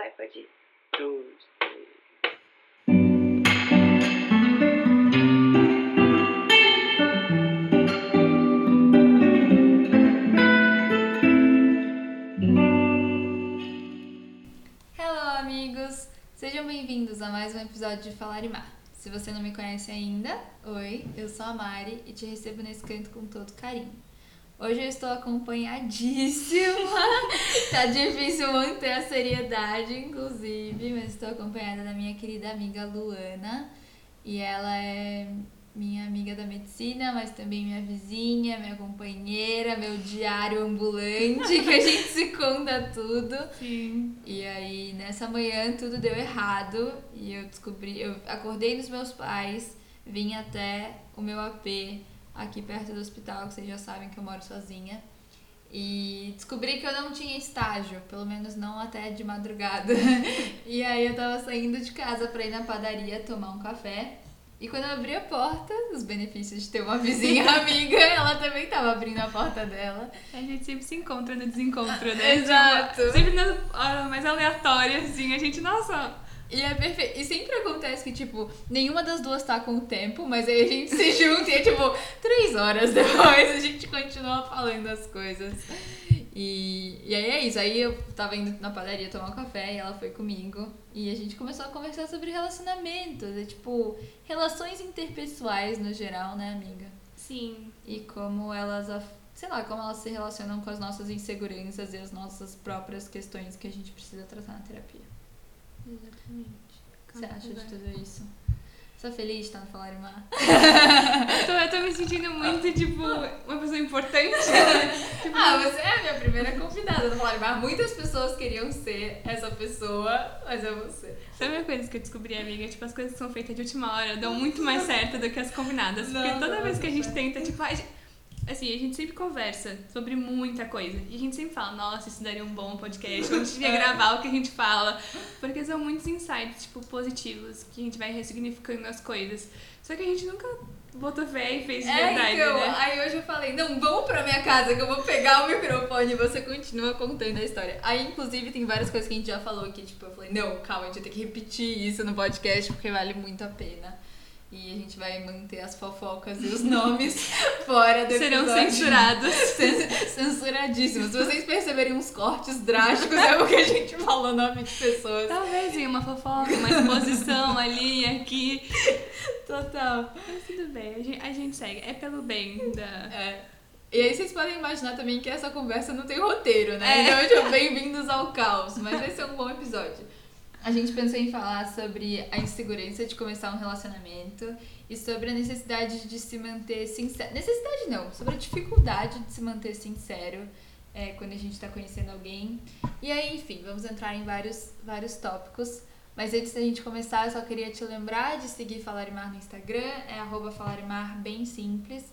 Vai, pode ir. Dois, três. Hello, amigos! Sejam bem-vindos a mais um episódio de Falar e Mar. Se você não me conhece ainda, oi, eu sou a Mari e te recebo nesse canto com todo carinho. Hoje eu estou acompanhadíssima. tá difícil manter a seriedade, inclusive, mas estou acompanhada da minha querida amiga Luana. E ela é minha amiga da medicina, mas também minha vizinha, minha companheira, meu diário ambulante, que a gente se conta tudo. Sim. E aí, nessa manhã, tudo deu errado e eu descobri. Eu acordei nos meus pais, vim até o meu AP aqui perto do hospital, que vocês já sabem que eu moro sozinha. E descobri que eu não tinha estágio, pelo menos não até de madrugada. E aí eu tava saindo de casa pra ir na padaria tomar um café. E quando eu abri a porta, os benefícios de ter uma vizinha amiga, ela também tava abrindo a porta dela. A gente sempre se encontra no desencontro, né? Exato. Tipo, sempre na hora mais aleatória, assim, a gente, nossa. E é perfeito. E sempre acontece que, tipo, nenhuma das duas tá com o tempo, mas aí a gente se junta e é tipo, três horas depois a gente continua falando as coisas. E, e aí é isso. Aí eu tava indo na padaria tomar um café e ela foi comigo. E a gente começou a conversar sobre relacionamentos. É tipo, relações interpessoais no geral, né, amiga? Sim. E como elas, sei lá, como elas se relacionam com as nossas inseguranças e as nossas próprias questões que a gente precisa tratar na terapia. Exatamente. Você acha de tudo isso? Você tá feliz de estar no Falar e Mar? Eu tô, eu tô me sentindo muito, tipo, uma pessoa importante. tipo, Ah, você é a minha primeira convidada no Falar e Mar. Muitas pessoas queriam ser essa pessoa, mas é você. Sabe uma coisa que eu descobri, amiga? Tipo, as coisas que são feitas de última hora dão muito mais certo do que as combinadas. Porque Não, toda não, vez que a gente tenta, tipo, a gente- assim, a gente sempre conversa sobre muita coisa. E a gente sempre fala, nossa, isso daria um bom podcast, a gente devia É. gravar o que a gente fala. Porque são muitos insights, tipo, positivos, que a gente vai ressignificando as coisas. Só que a gente nunca botou fé e fez de verdade, então, né? aí hoje eu falei, não, vamos pra minha casa que eu vou pegar o microfone e você continua contando a história. Aí, inclusive, tem várias coisas que a gente já falou aqui, tipo, eu falei, não, calma, a gente vai ter que repetir isso no podcast porque vale muito a pena. E a gente vai manter as fofocas e os nomes fora do Serão episódio. censurados. Cen- Censuradíssimos. Se vocês perceberem uns cortes drásticos, é porque a gente falou nome de pessoas. Talvez em uma fofoca, uma exposição ali, aqui. Total. Mas tudo bem, a gente, a gente segue. É pelo bem da. É. E aí vocês podem imaginar também que essa conversa não tem roteiro, né? É. Então, bem-vindos ao caos. Mas vai ser um bom episódio. A gente pensou em falar sobre a insegurança de começar um relacionamento e sobre a necessidade de se manter sincero. Necessidade não, sobre a dificuldade de se manter sincero é, quando a gente tá conhecendo alguém. E aí, enfim, vamos entrar em vários, vários tópicos. Mas antes da gente começar, eu só queria te lembrar de seguir Falarimar no Instagram, é arroba Falarimar bem simples.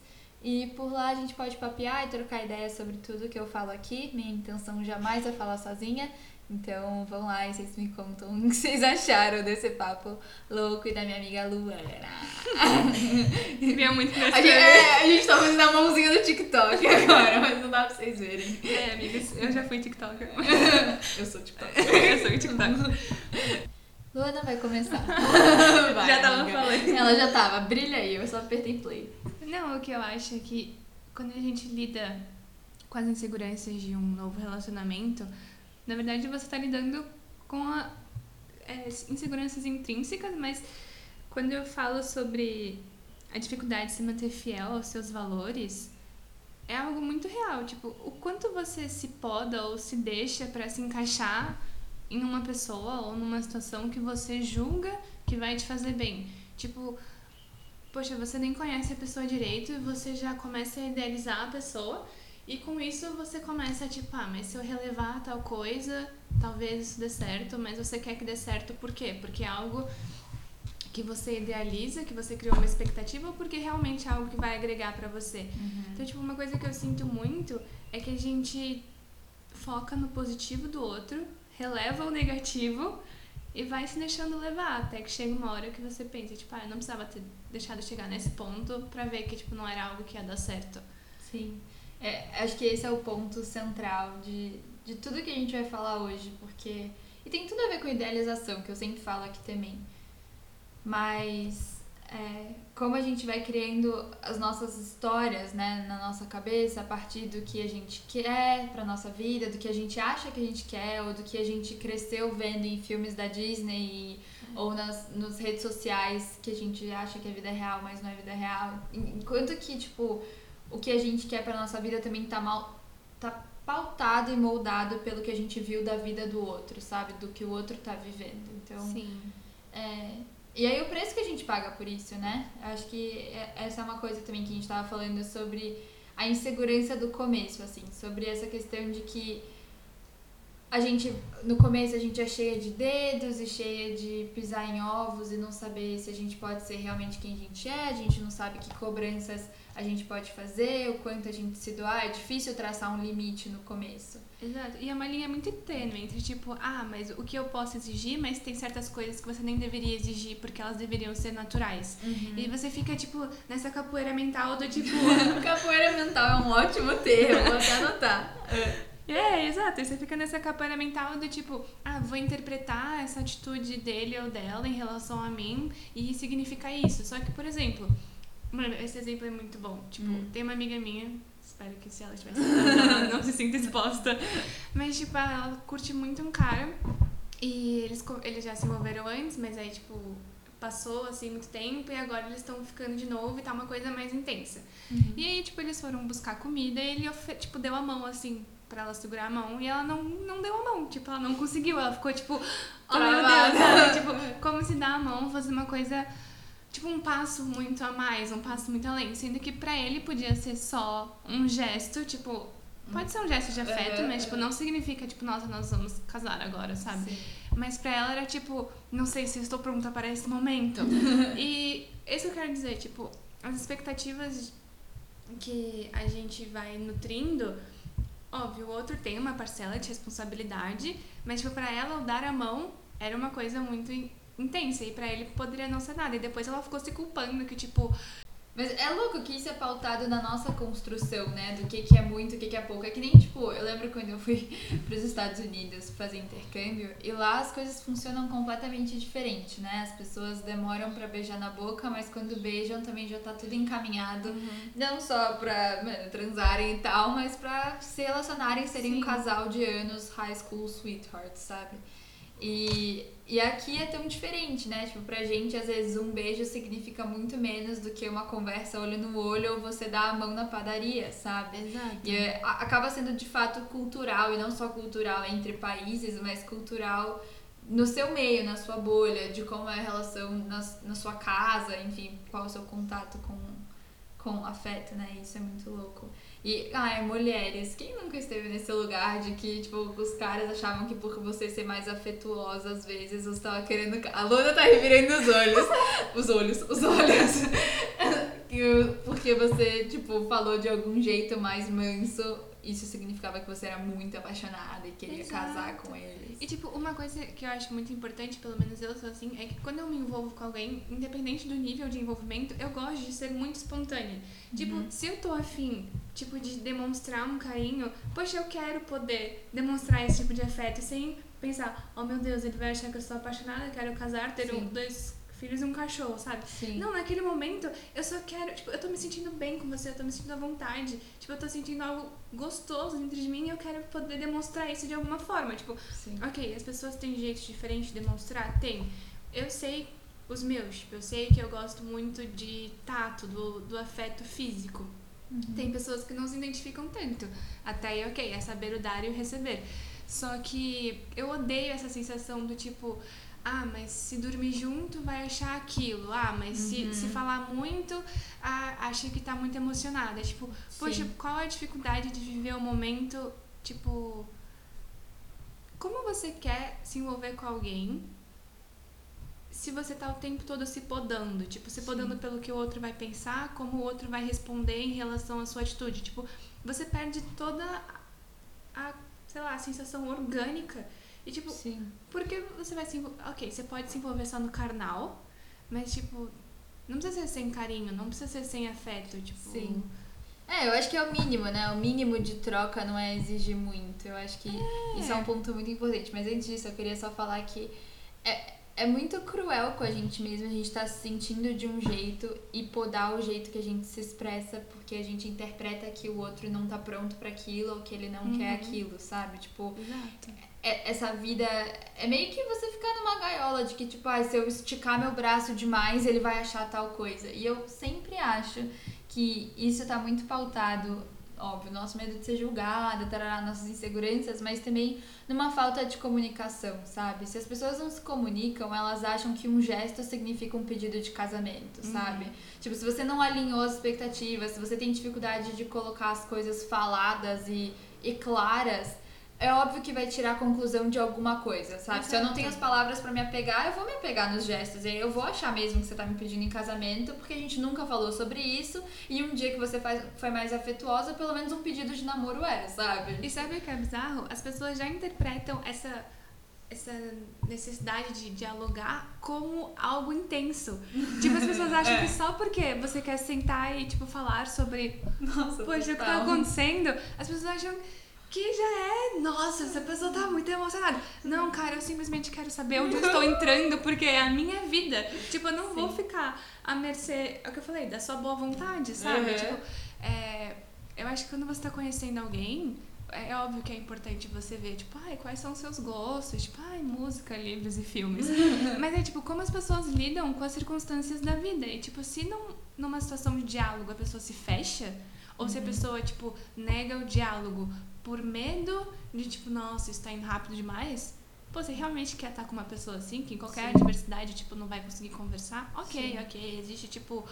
E por lá a gente pode papear e trocar ideias sobre tudo que eu falo aqui. Minha intenção jamais é falar sozinha. Então vão lá e vocês me contam o que vocês acharam desse papo louco e da minha amiga Luana. Seria muito A gente, é, a gente tá fazendo a mãozinha do TikTok agora, mas não dá pra vocês verem. É, amigas, eu já fui TikToker. Eu sou TikTok. eu sou TikToker. Luana vai começar. Vai, Já tava amiga. falando. Ela já tava, brilha aí, eu só apertei play. Não, o que eu acho é que quando a gente lida com as inseguranças de um novo relacionamento, na verdade você tá lidando com a, é, inseguranças intrínsecas, mas quando eu falo sobre a dificuldade de se manter fiel aos seus valores, é algo muito real. Tipo, o quanto você se poda ou se deixa pra se encaixar em uma pessoa ou numa situação que você julga que vai te fazer bem. Tipo, poxa, você nem conhece a pessoa direito e você já começa a idealizar a pessoa. E com isso você começa a tipo, ah, mas se eu relevar tal coisa, talvez isso dê certo, mas você quer que dê certo por quê? Porque é algo que você idealiza, que você criou uma expectativa ou porque realmente é algo que vai agregar pra você. Então, tipo, uma coisa que eu sinto muito é que a gente foca no positivo do outro, releva o negativo e vai se deixando levar até que chega uma hora que você pensa, tipo, ah, eu não precisava ter deixado chegar nesse ponto pra ver que, tipo, não era algo que ia dar certo. Sim. É, acho que esse é o ponto central de, de tudo que a gente vai falar hoje, porque E tem tudo a ver com idealização, que eu sempre falo aqui também. Mas é, como a gente vai criando as nossas histórias, né, na nossa cabeça a partir do que a gente quer pra nossa vida, do que a gente acha que a gente quer, ou do que a gente cresceu vendo em filmes da Disney ou nas nos redes sociais que a gente acha que é vida real, mas não é vida real. Enquanto que, tipo, o que a gente quer pra nossa vida também tá mal. tá pautado e moldado pelo que a gente viu da vida do outro, sabe? Do que o outro tá vivendo. Então. Sim. É, e aí o preço que a gente paga por isso, né? Acho que é- essa é uma coisa também que a gente tava falando sobre a insegurança do começo, assim, sobre essa questão de que a gente, no começo a gente é cheia de dedos e cheia de pisar em ovos e não saber se a gente pode ser realmente quem a gente é, a gente não sabe que cobranças a gente pode fazer, o quanto a gente se doar, é difícil traçar um limite no começo. Exato. E é uma linha muito tênue entre, tipo, ah, mas o que eu posso exigir, mas tem certas coisas que você nem deveria exigir porque elas deveriam ser naturais. E você fica, tipo, nessa capoeira mental do tipo. Capoeira mental é um ótimo termo, vou até anotar. é, exato. E você fica nessa capoeira mental do tipo, ah, vou interpretar essa atitude dele ou dela em relação a mim e significa isso. Só que, por exemplo, mano, esse exemplo é muito bom. Tipo, Hum. tem uma amiga minha. Espero que se ela estivesse ela não se sinta exposta. Mas, tipo, ela curte muito um cara. E eles, eles já se envolveram antes, mas aí, tipo, passou, assim, muito tempo. E agora eles estão ficando de novo e tá uma coisa mais intensa. E aí, tipo, eles foram buscar comida e ele, tipo, deu a mão, assim, pra ela segurar a mão. E ela não, não deu a mão. Tipo, ela não conseguiu. Ela ficou, tipo, oh meu. Deus, sabe? Tipo, como se dar a mão fosse uma coisa... Tipo, um passo muito a mais, um passo muito além. Sendo que pra ele podia ser só um gesto, tipo... Pode ser um gesto de afeto, Uhum, mas, tipo, não significa, tipo, nossa, nós vamos casar agora, sabe? Sim. Mas pra ela era tipo, não sei se estou pronta para esse momento. e isso eu quero dizer, tipo, as expectativas que a gente vai nutrindo, óbvio, o outro tem uma parcela de responsabilidade, mas tipo, pra ela o dar a mão era uma coisa muito in- intensa e pra ele poderia não ser nada. E depois ela ficou se culpando que tipo, Mas é louco que isso é pautado na nossa construção, né? Do que, que é muito, o que, que é pouco. É que nem, tipo, eu lembro quando eu fui pros Estados Unidos fazer intercâmbio e lá as coisas funcionam completamente diferente, né? As pessoas demoram pra beijar na boca, mas quando beijam também já tá tudo encaminhado. Não só mano, transarem e tal, mas pra se relacionarem, serem Sim. um casal de anos high school sweethearts, sabe? E, e aqui é tão diferente, né? Tipo, pra gente, às vezes, um beijo significa muito menos do que uma conversa olho no olho ou você dar a mão na padaria, sabe? exato. E é- acaba sendo de fato cultural, e não só cultural entre países, mas cultural no seu meio, na sua bolha, de como é a relação na, na sua casa, enfim, qual é o seu contato com, com afeto, né? Isso é muito louco. E, ai, mulheres, quem nunca esteve nesse lugar de que, tipo, os caras achavam que por você ser mais afetuosa, às vezes, você tava querendo. A Luna tá revirando os olhos. Os olhos, os olhos. Porque você, tipo, falou de algum jeito mais manso, isso significava que você era muito apaixonada e queria Exato. casar com eles. E, tipo, uma coisa que eu acho muito importante, pelo menos eu sou assim, é que quando eu me envolvo com alguém, independente do nível de envolvimento, eu gosto de ser muito espontânea. Tipo, se eu tô afim, tipo, de demonstrar um carinho, poxa, eu quero poder demonstrar esse tipo de afeto sem pensar, oh meu Deus, ele vai achar que eu sou apaixonada, quero casar, ter um, dois filhos e um cachorro, sabe? Sim. Não, naquele momento eu só quero, tipo, eu tô me sentindo bem com você, eu tô me sentindo à vontade, tipo, eu tô sentindo algo gostoso dentro de mim e eu quero poder demonstrar isso de alguma forma, tipo, Sim. Ok, as pessoas têm jeitos diferentes de demonstrar? Tem. Eu sei os meus, tipo, eu sei que eu gosto muito de tato, do, do afeto físico. Tem pessoas que não se identificam tanto. Até aí, ok, é saber o dar e o receber. Só que eu odeio essa sensação do tipo, ah, mas se dormir junto vai achar aquilo. Ah, mas se, se falar muito, ah, acha que tá muito emocionada. Tipo, poxa, Sim. qual é a dificuldade de viver o momento, tipo. Como você quer se envolver com alguém se você tá o tempo todo se podando? Tipo, se Sim. podando pelo que o outro vai pensar, como o outro vai responder em relação à sua atitude. Tipo, você perde toda a, sei lá, a sensação orgânica. E, tipo, Sim. por que você vai se envolver? Ok, você pode se envolver só no carnal, mas, tipo, não precisa ser sem carinho, não precisa ser sem afeto. Tipo, Sim. É, eu acho que é o mínimo, né? O mínimo de troca não é exigir muito. Eu acho que isso é um ponto muito importante. Mas antes disso, eu queria só falar que é, é muito cruel com a gente mesmo. A gente tá se sentindo de um jeito e podar o jeito que a gente se expressa porque a gente interpreta que o outro não tá pronto para aquilo ou que ele não quer aquilo, sabe? Tipo, Exato. é- essa vida é meio que você ficar numa gaiola de que, tipo, ah, se eu esticar meu braço demais, ele vai achar tal coisa. E eu sempre acho que isso tá muito pautado, óbvio, nosso medo de ser julgada, tarará, nossas inseguranças, mas também numa falta de comunicação, sabe? Se as pessoas não se comunicam, elas acham que um gesto significa um pedido de casamento, sabe? Tipo, se você não alinhou as expectativas, se você tem dificuldade de colocar as coisas faladas e, e claras, é óbvio que vai tirar a conclusão de alguma coisa, sabe? Se eu não Exato. tenho as palavras pra me apegar, eu vou me apegar nos gestos. E aí eu vou achar mesmo que você tá me pedindo em casamento, porque a gente nunca falou sobre isso. E um dia que você faz, foi mais afetuosa, pelo menos um pedido de namoro era, sabe? E sabe o que é bizarro? As pessoas já interpretam essa, essa necessidade de dialogar como algo intenso. Tipo, as pessoas acham É. que só porque você quer sentar e, tipo, falar sobre Nossa, Poxa, o que tá acontecendo? As pessoas acham que já é. Nossa, essa pessoa tá muito emocionada. Não, cara, eu simplesmente quero saber onde eu estou entrando, porque é a minha vida. Tipo, eu não vou ficar à mercê, é o que eu falei, da sua boa vontade, sabe? Uhum. Tipo, é, eu acho que quando você tá conhecendo alguém. É óbvio que é importante você ver, tipo, ai, quais são os seus gostos, tipo, ai, música, livros e filmes. Mas é tipo, como as pessoas lidam com as circunstâncias da vida. E tipo, se não, numa situação de diálogo a pessoa se fecha, ou se a pessoa, tipo, nega o diálogo por medo de, tipo, nossa, isso tá indo rápido demais. Pô, você realmente quer estar com uma pessoa assim, que em qualquer Sim. adversidade, tipo, não vai conseguir conversar? Ok, Sim. ok. Existe, tipo,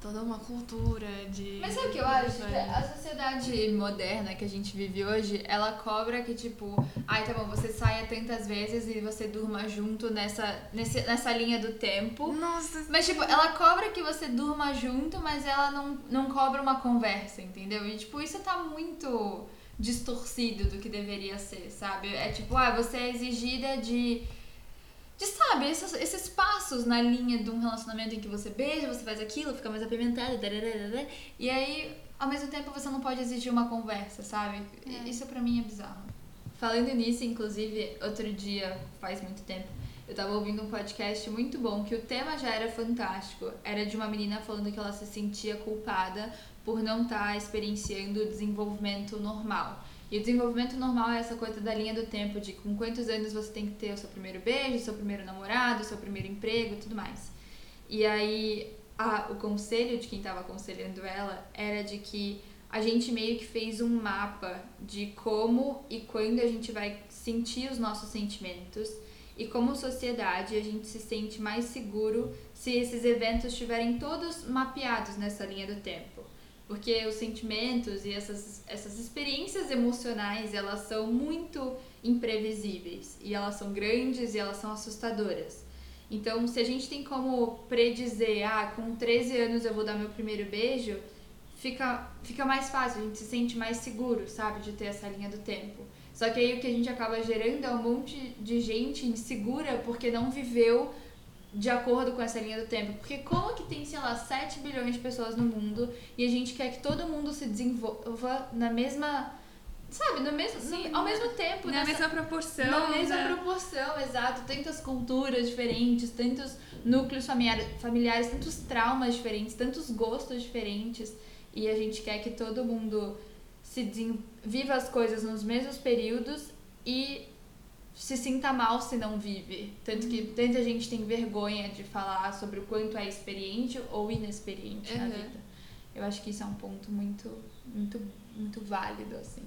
toda uma cultura de. Mas sabe o que eu acho? A sociedade moderna que a gente vive hoje, ela cobra que, tipo, ai, tá bom, você saia tantas vezes e você durma junto nessa, nesse, nessa linha do tempo. Nossa, Mas, tipo, ela cobra que você durma junto, mas ela não, não cobra uma conversa, entendeu? E, tipo, isso tá muito distorcido do que deveria ser, sabe? É tipo, ah, você é exigida de. De, sabe, esses, esses passos na linha de um relacionamento em que você beija, você faz aquilo, fica mais apimentado, e aí, ao mesmo tempo, você não pode exigir uma conversa, sabe? É. Isso pra mim é bizarro. Falando nisso, inclusive, outro dia, faz muito tempo, eu tava ouvindo um podcast muito bom, que o tema já era fantástico. Era de uma menina falando que ela se sentia culpada por não estar experienciando o desenvolvimento normal. E o desenvolvimento normal é essa coisa da linha do tempo, de com quantos anos você tem que ter o seu primeiro beijo, o seu primeiro namorado, o seu primeiro emprego e tudo mais. E aí, a- o conselho de quem estava aconselhando ela era de que a gente meio que fez um mapa de como e quando a gente vai sentir os nossos sentimentos e como sociedade a gente se sente mais seguro se esses eventos estiverem todos mapeados nessa linha do tempo. Porque os sentimentos e essas, essas experiências emocionais, elas são muito imprevisíveis. E elas são grandes e elas são assustadoras. Então, se a gente tem como predizer, ah, com 13 anos eu vou dar meu primeiro beijo, fica, fica mais fácil, a gente se sente mais seguro, sabe, de ter essa linha do tempo. Só que aí o que a gente acaba gerando é um monte de gente insegura porque não viveu de acordo com essa linha do tempo. Porque como que tem, sei lá, 7 bilhões de pessoas no mundo e a gente quer que todo mundo se desenvolva na mesma. Sabe, no mesmo, Sim, no- ao mesmo tempo, na nessa- mesma proporção. na mesma né? proporção, exato. Tantas culturas diferentes, tantos núcleos familiares, familiares, tantos traumas diferentes, tantos gostos diferentes. E a gente quer que todo mundo se viva as coisas nos mesmos períodos e se sinta mal se não vive. Tanto que tanta gente tem vergonha de falar sobre o quanto é experiente ou inexperiente na Uhum. vida. Eu acho que isso é um ponto muito, muito, muito válido, assim.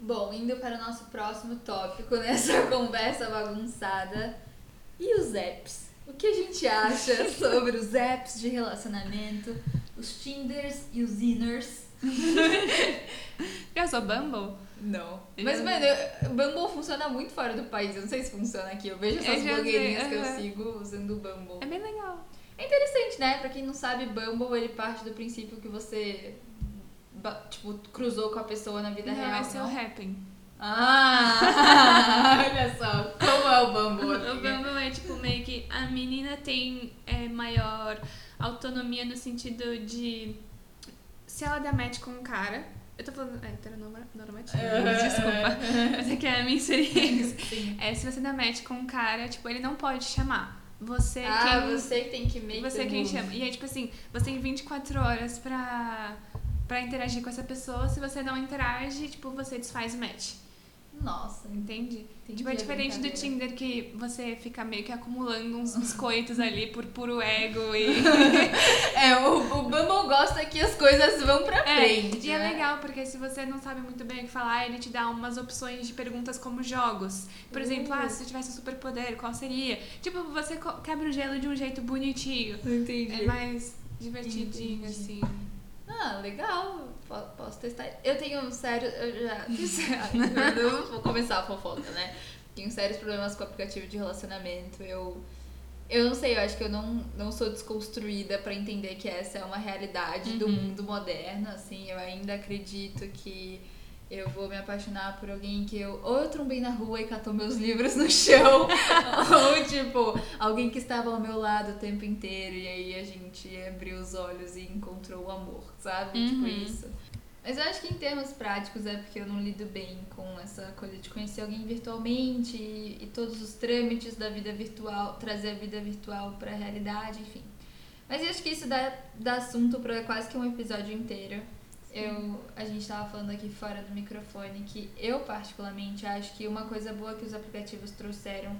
Bom, indo para o nosso próximo tópico nessa conversa bagunçada. E os apps? O que a gente acha sobre os apps de relacionamento, os Tinders e os Inners? Eu sou Bumble? Não. Eu Mas, mano, eu- o Bumble funciona muito fora do país. Eu não sei se funciona aqui. Eu vejo Eu essas blogueirinhas sei, que eu aham. sigo usando o Bumble. É bem legal. É interessante, né? Pra quem não sabe, Bumble, ele parte do princípio que você, tipo, cruzou com a pessoa na vida não, real, esse é não? o Happn. Ah, olha só, como é o Bumble, O? Bumble é tipo meio que a menina tem é, maior autonomia no sentido de se ela der match com um cara. Eu tô falando é, heteronormativo, Aham. desculpa. Mas é que é a minha experiência. Sim. É, se você der match com um cara, tipo, ele não pode chamar. Você Ah, quem. você que tem que make Você quem chama. E aí, tipo assim, você tem 24 horas pra, pra interagir com essa pessoa. Se você não interage, tipo, você desfaz o match. Nossa, Entende? entendi tipo, é diferente do. Tinder que você fica meio que acumulando uns biscoitos ali por puro ego e. É, o, o Bumble gosta que as coisas vão pra É, frente. e é né? legal, porque se você não sabe muito bem o que falar, ele te dá umas opções de perguntas como jogos. Por exemplo, Uh. ah, se você tivesse um superpoder, qual seria? Tipo, você quebra o gelo de um jeito bonitinho. Entendi. É mais divertidinho, Entendi. assim. Ah, legal. Po- Posso testar. Eu tenho sério. Eu já. Eu vou começar a fofoca, né? Tenho sérios problemas com o aplicativo de relacionamento. Eu. Eu não sei, eu acho que eu não, não sou desconstruída pra entender que essa é uma realidade do Uhum. mundo moderno, assim. Eu ainda acredito que eu vou me apaixonar por alguém que eu. Ou eu trombei na rua e catou meus livros no chão, ou tipo, alguém que estava ao meu lado o tempo inteiro e aí a gente abriu os olhos e encontrou o amor, sabe? Tipo Uhum. isso. Mas eu acho que em termos práticos é porque eu não lido bem com essa coisa de conhecer alguém virtualmente e, e todos os trâmites da vida virtual, trazer a vida virtual pra realidade, enfim. Mas eu acho que isso dá, dá assunto pra quase que um episódio inteiro. Eu, a gente tava falando aqui fora do microfone que eu particularmente acho que uma coisa boa que os aplicativos trouxeram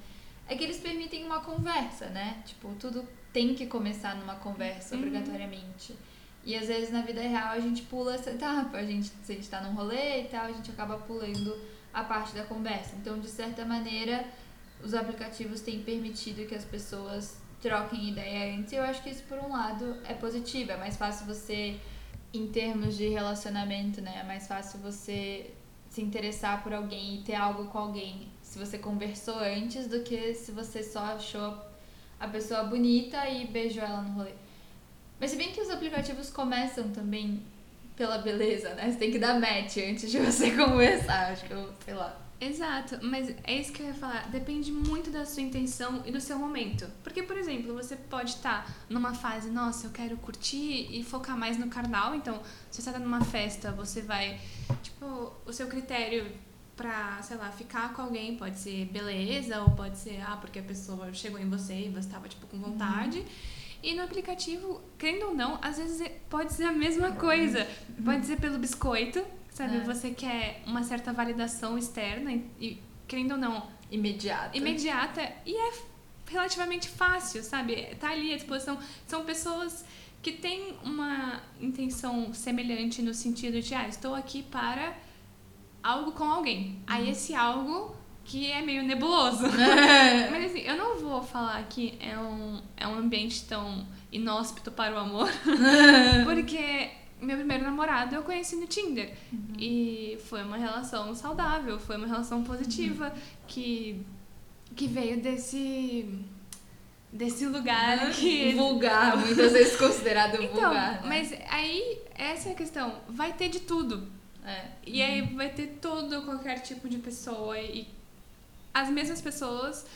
é que eles permitem uma conversa, né? Tipo, tudo tem que começar numa conversa Uhum. obrigatoriamente. E às vezes na vida real a gente pula essa etapa, a gente, se a gente tá num rolê e tal, a gente acaba pulando a parte da conversa. Então, de certa maneira, os aplicativos têm permitido que as pessoas troquem ideia antes. E eu acho que isso, por um lado, é positivo. É mais fácil você, em termos de relacionamento, né? É mais fácil você se interessar por alguém e ter algo com alguém se você conversou antes do que se você só achou a pessoa bonita e beijou ela no rolê. Mas se bem que os aplicativos começam também pela beleza, né? Você tem que dar match antes de você conversar. Acho que eu, sei lá. Exato, mas é isso que eu ia falar. Depende muito da sua intenção e do seu momento. Porque, por exemplo, você pode estar numa fase, nossa, eu quero curtir e focar mais no carnal. Então, se você tá numa festa, você vai. Tipo, o seu critério pra, sei lá, ficar com alguém pode ser beleza, ou pode ser, ah, porque a pessoa chegou em você e você tava, tipo, com vontade. E no aplicativo, querendo ou não, às vezes é- pode ser a mesma coisa. Pode ser pelo biscoito, sabe? É. Você quer uma certa validação externa e, querendo ou não, Imediato. imediata e é relativamente fácil, sabe? Tá ali à disposição. São pessoas que têm uma intenção semelhante no sentido de, ah, estou aqui para algo com alguém. Aí esse algo que é meio nebuloso. Mas assim, eu não vou falar que é um, é um ambiente tão inóspito para o amor, porque meu primeiro namorado eu conheci no Tinder. E foi uma relação saudável, foi uma relação positiva que, que veio desse, desse lugar que. vulgar, muitas vezes considerado Então, vulgar. né? mas aí, essa é a questão. Vai ter de tudo. É. E aí vai ter todo, qualquer tipo de pessoa e as mesmas pessoas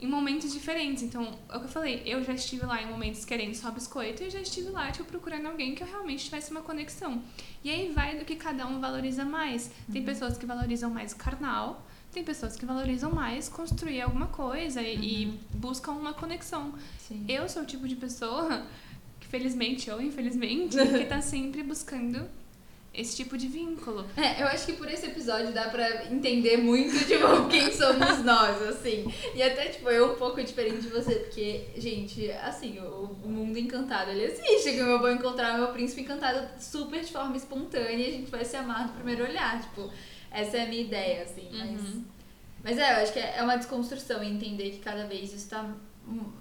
em momentos diferentes. Então, é o que eu falei, eu já estive lá em momentos querendo só biscoito e já estive lá, tipo, procurando alguém que eu realmente tivesse uma conexão. E aí vai do que cada um valoriza mais. Tem pessoas que valorizam mais o carnal, tem pessoas que valorizam mais construir alguma coisa e, e buscam uma conexão. Sim. Eu sou o tipo de pessoa que, felizmente ou infelizmente, que tá sempre buscando esse tipo de vínculo. É, eu acho que por esse episódio dá pra entender muito, tipo, quem somos nós, assim. E até, tipo, eu um pouco diferente de você, porque, gente, assim, o, o mundo encantado, ele existe, que eu vou encontrar meu príncipe encantado super de forma espontânea e a gente vai se amar no primeiro olhar, tipo, essa é a minha ideia, assim, mas... Uhum. Mas é, eu acho que é uma desconstrução entender que cada vez isso tá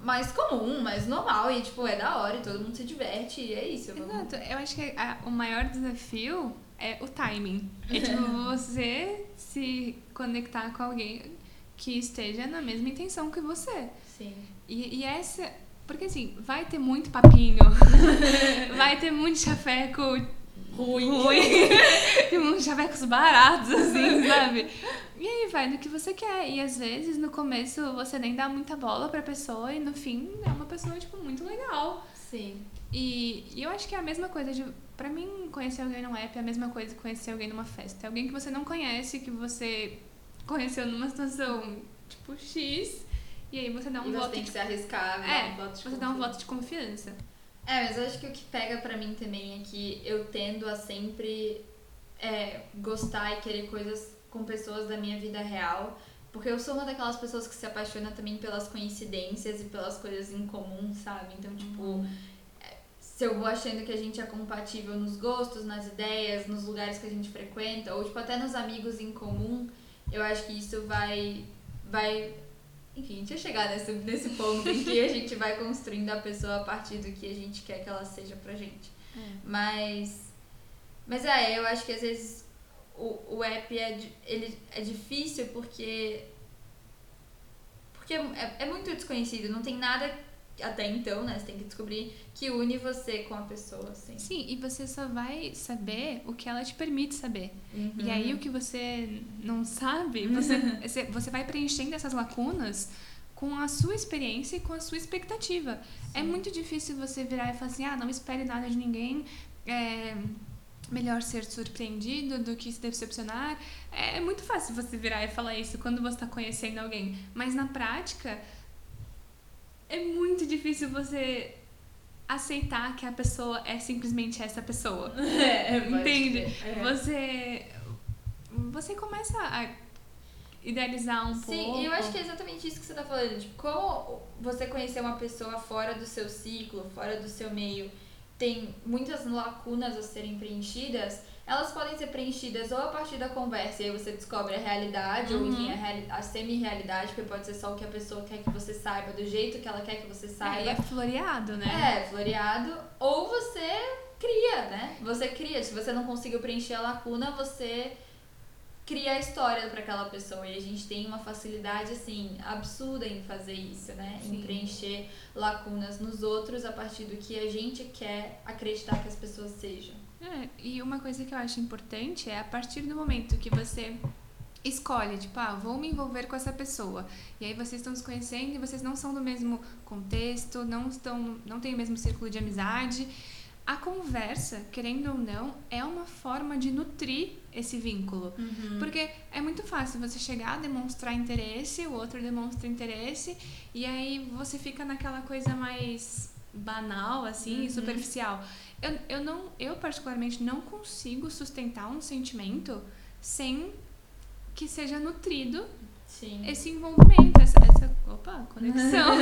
mais comum, mais normal e, tipo, é da hora e todo mundo se diverte e é isso. vamos- Exato, eu acho que a- o maior desafio é o timing. É tipo você se conectar com alguém que esteja na mesma intenção que você. Sim. E, e essa. Porque assim, vai ter muito papinho, vai ter muito chafeco Ruim. ruim, tem uns chavecos baratos, assim, sabe? E aí vai do que você quer. E às vezes no começo você nem dá muita bola pra pessoa e no fim é uma pessoa, tipo, muito legal. Sim. E, e eu acho que é a mesma coisa de Pra mim, conhecer alguém num app é a mesma coisa que conhecer alguém numa festa. É alguém que você não conhece, que você conheceu numa situação tipo X, e aí você dá um e você voto tem de que se arriscar, É, um de você dá um voto de confiança. É, mas eu acho que o que pega pra mim também é que eu tendo a sempre é, gostar e querer coisas com pessoas da minha vida real. Porque eu sou uma daquelas pessoas que se apaixona também pelas coincidências e pelas coisas em comum, sabe? Então, tipo, é, se eu vou achando que a gente é compatível nos gostos, nas ideias, nos lugares que a gente frequenta, ou tipo, até nos amigos em comum, eu acho que isso vai. vai enfim, a gente vai chegar nesse, nesse ponto em que a gente vai construindo a pessoa a partir do que a gente quer que ela seja pra gente. Mas. Mas é, eu acho que às vezes o, o app é, ele é difícil porque. Porque é, é muito desconhecido, não tem nada até então, né? Você tem que descobrir que une você com a pessoa, assim. Sim, e você só vai saber o que ela te permite saber. Uhum. E aí o que você não sabe, você, você- vai preenchendo essas lacunas com a sua experiência e com a sua expectativa. É muito difícil você virar e falar assim, ah, não espere nada de ninguém, é melhor ser surpreendido do que se decepcionar. É, é muito fácil você virar e falar isso quando você está conhecendo alguém, mas na prática é muito difícil você aceitar que a pessoa é simplesmente essa pessoa. É, pode Entende? É. Você você começa a idealizar um pouco. Sim, eu acho que é exatamente isso que você tá falando. Tipo, como você conhecer uma pessoa fora do seu ciclo, fora do seu meio, tem muitas lacunas a serem preenchidas, elas podem ser preenchidas ou a partir da conversa, e aí você descobre a realidade, ou Uhum. enfim, a, reali- a semi-realidade, porque pode ser só o que a pessoa quer que você saiba, do jeito que ela quer que você Aí saiba. é floreado, né? É, floreado. Ou você cria, né? Você cria. Se você não conseguiu preencher a lacuna, você cria a história para aquela pessoa. E a gente tem uma facilidade, assim, absurda em fazer isso, né? Em Sim. preencher lacunas nos outros a partir do que a gente quer acreditar que as pessoas sejam. É, e uma coisa que eu acho importante é a partir do momento que você escolhe, tipo, ah, vou me envolver com essa pessoa. E aí vocês estão se conhecendo e vocês não são do mesmo contexto, não estão, não têm o mesmo círculo de amizade. A conversa, querendo ou não, é uma forma de nutrir esse vínculo. Porque é muito fácil você chegar, demonstrar interesse, o outro demonstra interesse, e aí você fica naquela coisa mais banal, assim, Uhum. superficial. Eu, eu, não, eu, particularmente, não consigo sustentar um sentimento sem que seja nutrido Sim. esse envolvimento, essa, essa opa, conexão.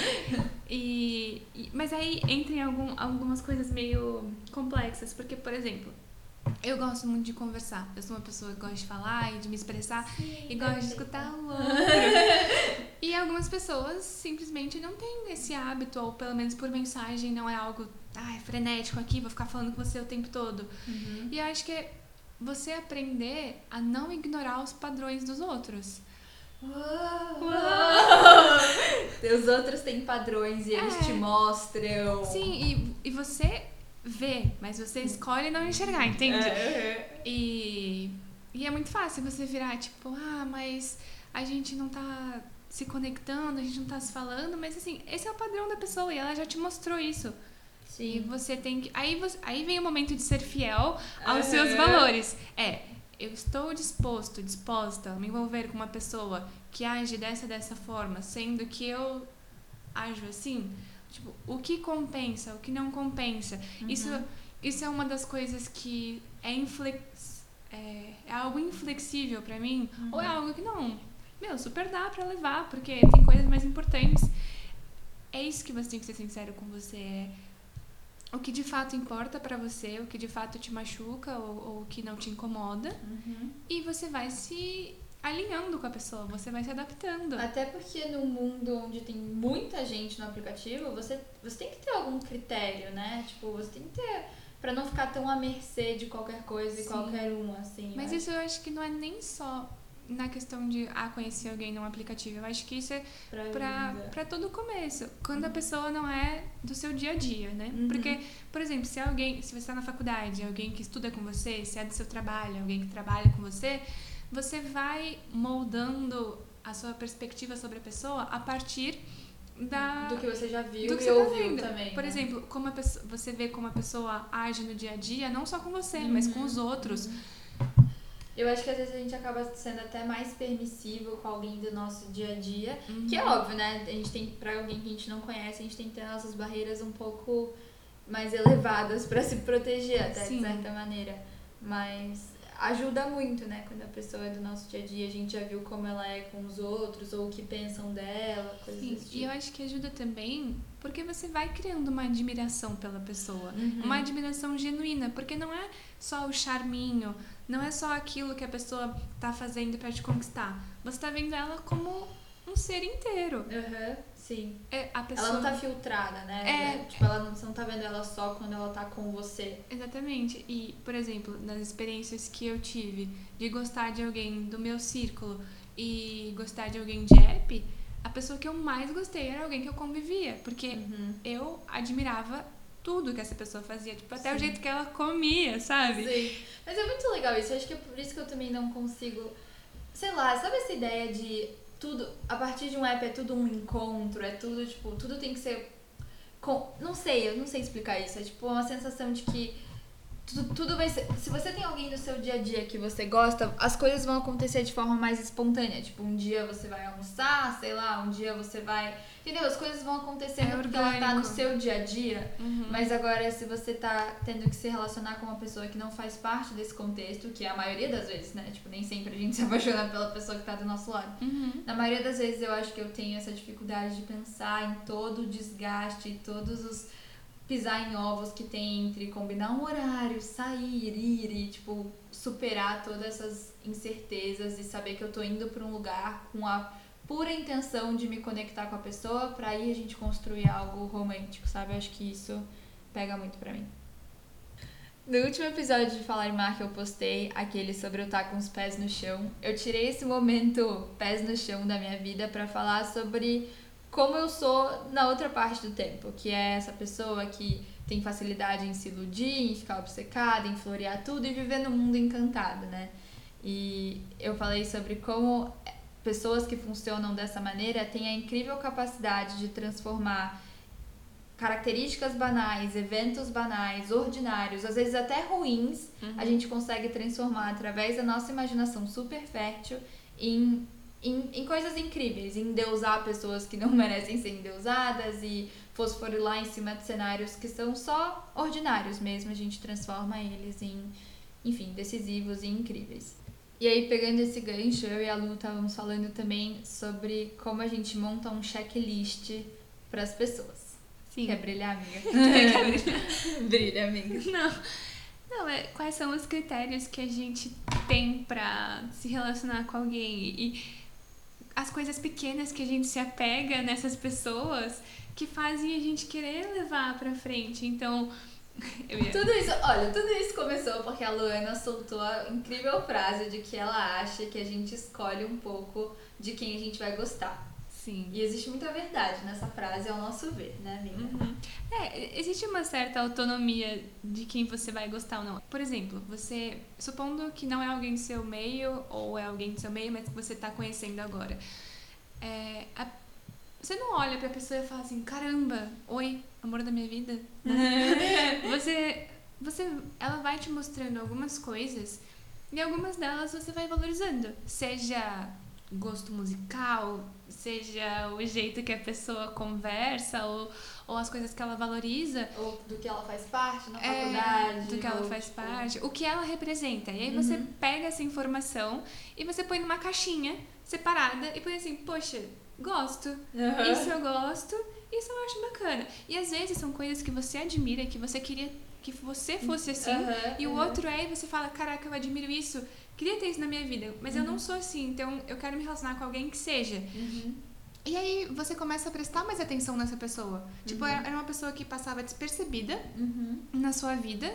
e, e- mas aí entra em algum, algumas coisas meio complexas, porque, por exemplo, eu gosto muito de conversar. Eu sou uma pessoa que gosta de falar e de me expressar e gosto de escutar o outro. e algumas pessoas simplesmente não têm esse hábito, ou pelo menos por mensagem, não é algo ai, frenético aqui, vou ficar falando com você o tempo todo. Uhum. E eu acho que é você aprender a não ignorar os padrões dos outros. Os outros têm padrões e eles É. te mostram. Sim, e, e você vê, mas você escolhe não enxergar, entende? É. E, e é muito fácil você virar tipo, ah, mas a gente não tá se conectando, a gente não tá se falando, mas assim, esse é o padrão da pessoa e ela já te mostrou isso. E Sim. você tem que. Aí, você, aí vem o momento de ser fiel aos Aham. seus valores. É, eu estou disposto, disposta a me envolver com uma pessoa que age dessa dessa forma, sendo que eu ajo assim. Tipo, o que compensa, o que não compensa. Isso, isso é uma das coisas que é, inflex, é, é algo inflexível pra mim, ou é algo que não, meu, super dá pra levar, porque tem coisas mais importantes. É isso que você tem que ser sincero com você. É o que de fato importa pra você, o que de fato te machuca ou, ou o que não te incomoda. Uhum. E você vai se alinhando com a pessoa, você vai se adaptando. Até porque num mundo onde tem muita gente no aplicativo, você, você tem que ter algum critério, né? Tipo, você tem que ter. Pra não ficar tão à mercê de qualquer coisa e qualquer um, assim. Mas eu isso eu acho que não é nem só na questão de ah, conhecer alguém num aplicativo. Eu acho que isso é pra todo começo. Quando a pessoa não é do seu dia a dia, né? Uhum. Porque, por exemplo, se alguém, se você está na faculdade, alguém que estuda com você, se é do seu trabalho, alguém que trabalha com você, você vai moldando a sua perspectiva sobre a pessoa a partir da Do que você já viu do que e você tá ouviu vendo. também. Por né? exemplo, como pessoa, você vê como a pessoa age no dia a dia, não só com você, mas com Uhum. os outros. Eu acho que às vezes a gente acaba sendo até mais permissivo com alguém do nosso dia a dia. Uhum. Que é óbvio, né? A gente tem, pra alguém que a gente não conhece, a gente tem que ter nossas barreiras um pouco mais elevadas pra se proteger, até Sim. de certa maneira. Mas ajuda muito, né? Quando a pessoa é do nosso dia a dia, a gente já viu como ela é com os outros, ou o que pensam dela, coisas Sim, desse e tipo. eu acho que ajuda também porque você vai criando uma admiração pela pessoa. Uhum. Uma admiração genuína, porque não é só o charminho, não é só aquilo que a pessoa tá fazendo pra te conquistar. Você tá vendo ela como um ser inteiro. Aham, sim. É, a pessoa... Ela não tá filtrada, né? É. Tipo, ela não, você não tá vendo ela só quando ela tá com você. Exatamente. E, por exemplo, nas experiências que eu tive de gostar de alguém do meu círculo e gostar de alguém de app, a pessoa que eu mais gostei era alguém que eu convivia. Porque Uhum. eu admirava tudo que essa pessoa fazia. Tipo, até o Sim. jeito que ela comia, sabe? Sim. Mas é muito legal isso. Eu acho que é por isso que eu também não consigo. Sei lá, sabe essa ideia de tudo. A partir de um app é tudo um encontro, é tudo, tipo, tudo tem que ser. Com, não sei, eu não sei explicar isso. É tipo uma sensação de que tudo, tudo vai ser. Se você tem alguém no seu dia a dia que você gosta, as coisas vão acontecer de forma mais espontânea. Tipo, um dia você vai almoçar, sei lá, um dia você vai. Entendeu? As coisas vão acontecendo É porque ela tá no seu dia a dia. Uhum. Mas agora, se você tá tendo que se relacionar com uma pessoa que não faz parte desse contexto, que é a maioria das vezes, né? Tipo, nem sempre a gente se apaixona pela pessoa que tá do nosso lado. Uhum. Na maioria das vezes eu acho que eu tenho essa dificuldade de pensar em todo o desgaste, e todos os pisar em ovos que tem entre combinar um horário, sair, ir e, tipo, superar todas essas incertezas e saber que eu tô indo pra um lugar com a pura intenção de me conectar com a pessoa pra aí a gente construir algo romântico, sabe? Acho que isso pega muito pra mim. No último episódio de Falar em Marca, eu postei aquele sobre eu estar com os pés no chão. Eu tirei esse momento pés no chão da minha vida pra falar sobre como eu sou na outra parte do tempo, que é essa pessoa que tem facilidade em se iludir, em ficar obcecada, em florear tudo e viver no mundo encantado, né? E eu falei sobre como pessoas que funcionam dessa maneira têm a incrível capacidade de transformar características banais, eventos banais, ordinários, às vezes até ruins, a gente consegue transformar através da nossa imaginação super fértil em, em, em coisas incríveis, em endeusar pessoas que não merecem ser endeusadas e fosforilar em cima de cenários que são só ordinários mesmo, a gente transforma eles em, enfim, decisivos e incríveis. E aí, pegando esse gancho, eu e a Lu estávamos falando também sobre como a gente monta um checklist para as pessoas. Sim. Quer brilhar, amiga? Brilha, amiga. Não. Não, é quais são os critérios que a gente tem pra se relacionar com alguém e as coisas pequenas que a gente se apega nessas pessoas que fazem a gente querer levar pra frente. Então, ia... Tudo isso, olha, tudo isso começou porque a Luana soltou a incrível frase de que ela acha que a gente escolhe um pouco de quem a gente vai gostar. Sim. E existe muita verdade nessa frase, ao nosso ver, né, amiga? Uhum. É, existe uma certa autonomia de quem você vai gostar ou não. Por exemplo, você, supondo que não é alguém do seu meio, ou é alguém do seu meio, mas que você tá conhecendo agora. É, a- você não olha pra pessoa e fala assim, caramba, oi, amor da minha vida. você, você, ela vai te mostrando algumas coisas e algumas delas você vai valorizando. Seja gosto musical, seja o jeito que a pessoa conversa ou, ou as coisas que ela valoriza, Ou do que ela faz parte na é, faculdade. do que ela faz tipo, parte, o que ela representa. E aí você Uhum. pega essa informação e você põe numa caixinha separada e põe assim, poxa, gosto, Aham. isso eu gosto, isso eu acho bacana. E às vezes são coisas que você admira, que você queria que você fosse assim, Aham, e o outro é e você fala, caraca, eu admiro isso, queria ter isso na minha vida, mas eu não sou assim, então eu quero me relacionar com alguém que seja. Uhum. E aí você começa a prestar mais atenção nessa pessoa. Tipo, era era uma pessoa que passava despercebida Uhum. na sua vida.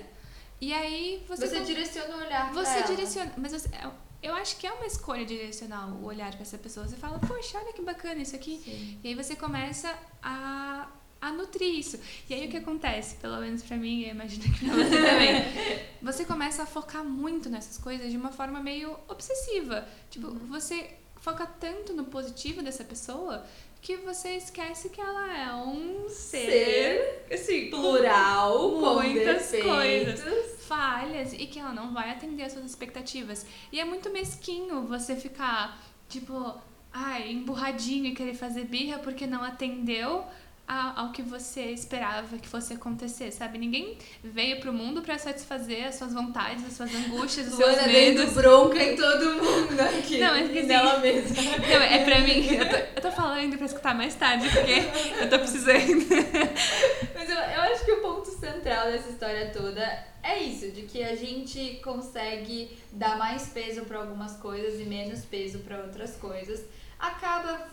E aí você. Você, com- direciona o olhar pra você ela. direciona. Mas você- eu- eu acho que é uma escolha direcionar o olhar pra essa pessoa. Você fala, poxa, olha que bacana isso aqui. Sim. E aí você começa a, a nutrir isso. E aí o que acontece, pelo menos pra mim, eu imagino que pra você também, você começa a focar muito nessas coisas de uma forma meio obsessiva. Tipo, você foca tanto no positivo dessa pessoa que você esquece que ela é um ser, assim, Plural, com com muitas defeitos. coisas, falhas e que ela não vai atender às suas expectativas. E é muito mesquinho você ficar, tipo, ai, emburradinho e querer fazer birra porque não atendeu ao que você esperava que fosse acontecer, sabe? Ninguém veio pro mundo pra satisfazer as suas vontades, as suas angústias, os seus Luana medos. dando bronca em todo mundo aqui. Não, mas que assim- nela mesma. Não, é pra mim. Eu tô, eu tô falando pra escutar mais tarde, porque eu tô precisando. Mas eu, eu acho que o ponto central dessa história toda é isso, de que a gente consegue dar mais peso pra algumas coisas e menos peso pra outras coisas. Acaba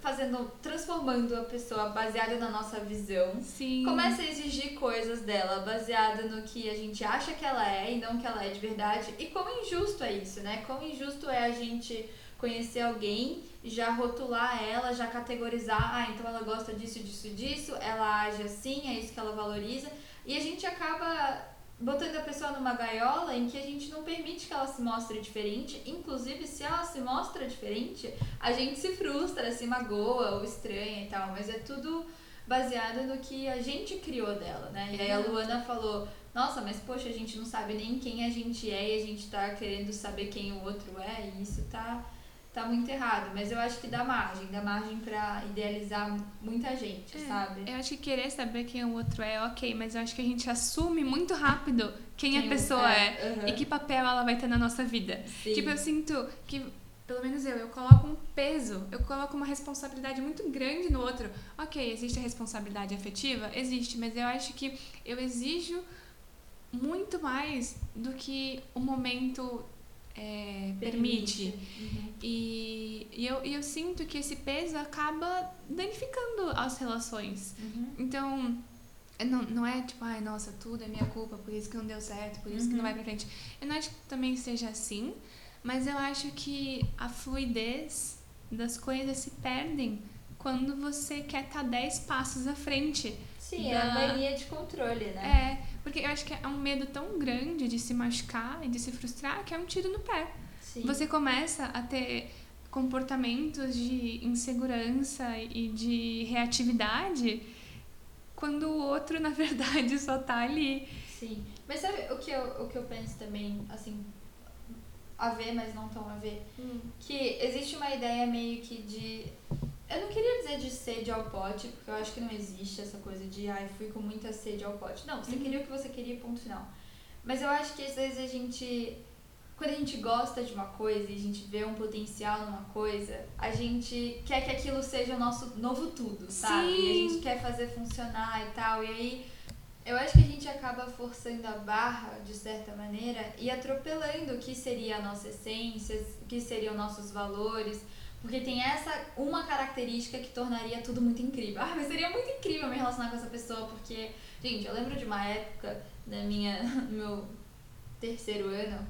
fazendo, transformando a pessoa baseada na nossa visão. Sim. Começa a exigir coisas dela baseada no que a gente acha que ela é e não que ela é de verdade. E quão injusto é isso, né? Quão injusto é a gente conhecer alguém, já rotular ela, já categorizar, ah, então ela gosta disso, disso, disso, ela age assim, é isso que ela valoriza. E a gente acaba botando a pessoa numa gaiola em que a gente não permite que ela se mostre diferente. Inclusive, se ela se mostra diferente, a gente se frustra, se magoa ou estranha e tal. Mas é tudo baseado no que a gente criou dela, né? E aí a Luana falou, nossa, mas poxa, a gente não sabe nem quem a gente é e a gente tá querendo saber quem o outro é, e isso tá, tá muito errado. Mas eu acho que dá margem, dá margem pra idealizar muita gente, É, sabe? Eu acho que querer saber quem o outro é, ok, mas eu acho que a gente assume muito rápido quem, a Quem o- pessoa é, aham. e que papel ela vai ter na nossa vida. Sim. Tipo, eu sinto que, pelo menos eu, eu coloco um peso, eu coloco uma responsabilidade muito grande no outro. Ok, existe a responsabilidade afetiva? Existe, mas eu acho que eu exijo muito mais do que o momento é, permite. Uhum. E, e eu, e eu sinto que esse peso acaba danificando as relações. Uhum. Então, é, não, não é tipo, ai, nossa, tudo é minha culpa, por isso que não deu certo, por isso que não Uhum. vai pra frente. Eu não acho que também seja assim, mas eu acho que a fluidez das coisas se perdem quando você quer estar 10 passos à frente. Sim, é a Da- mania de controle, né? É, porque eu acho que é um medo tão grande de se machucar e de se frustrar que é um tiro no pé. Sim. Você começa a ter comportamentos de insegurança e de reatividade quando o outro, na verdade, só tá ali. Sim. Mas sabe o que eu, o que eu penso também, assim, a ver, mas não tão a ver? Que existe uma ideia meio que de. Eu não queria dizer de sede ao pote, porque eu acho que não existe essa coisa de, ai, fui com muita sede ao pote. Não, você Uhum. queria o que você queria, ponto final. Mas eu acho que às vezes a gente. Quando a gente gosta de uma coisa e a gente vê um potencial numa coisa, a gente quer que aquilo seja o nosso novo tudo, sabe? E a Sim. gente quer fazer funcionar e tal. E aí eu acho que a gente acaba forçando a barra, de certa maneira, e atropelando o que seria a nossa essência, o que seriam nossos valores. Porque tem essa uma característica que tornaria tudo muito incrível. Ah, mas seria muito incrível me relacionar com essa pessoa, porque, gente, eu lembro de uma época na minha, no meu terceiro ano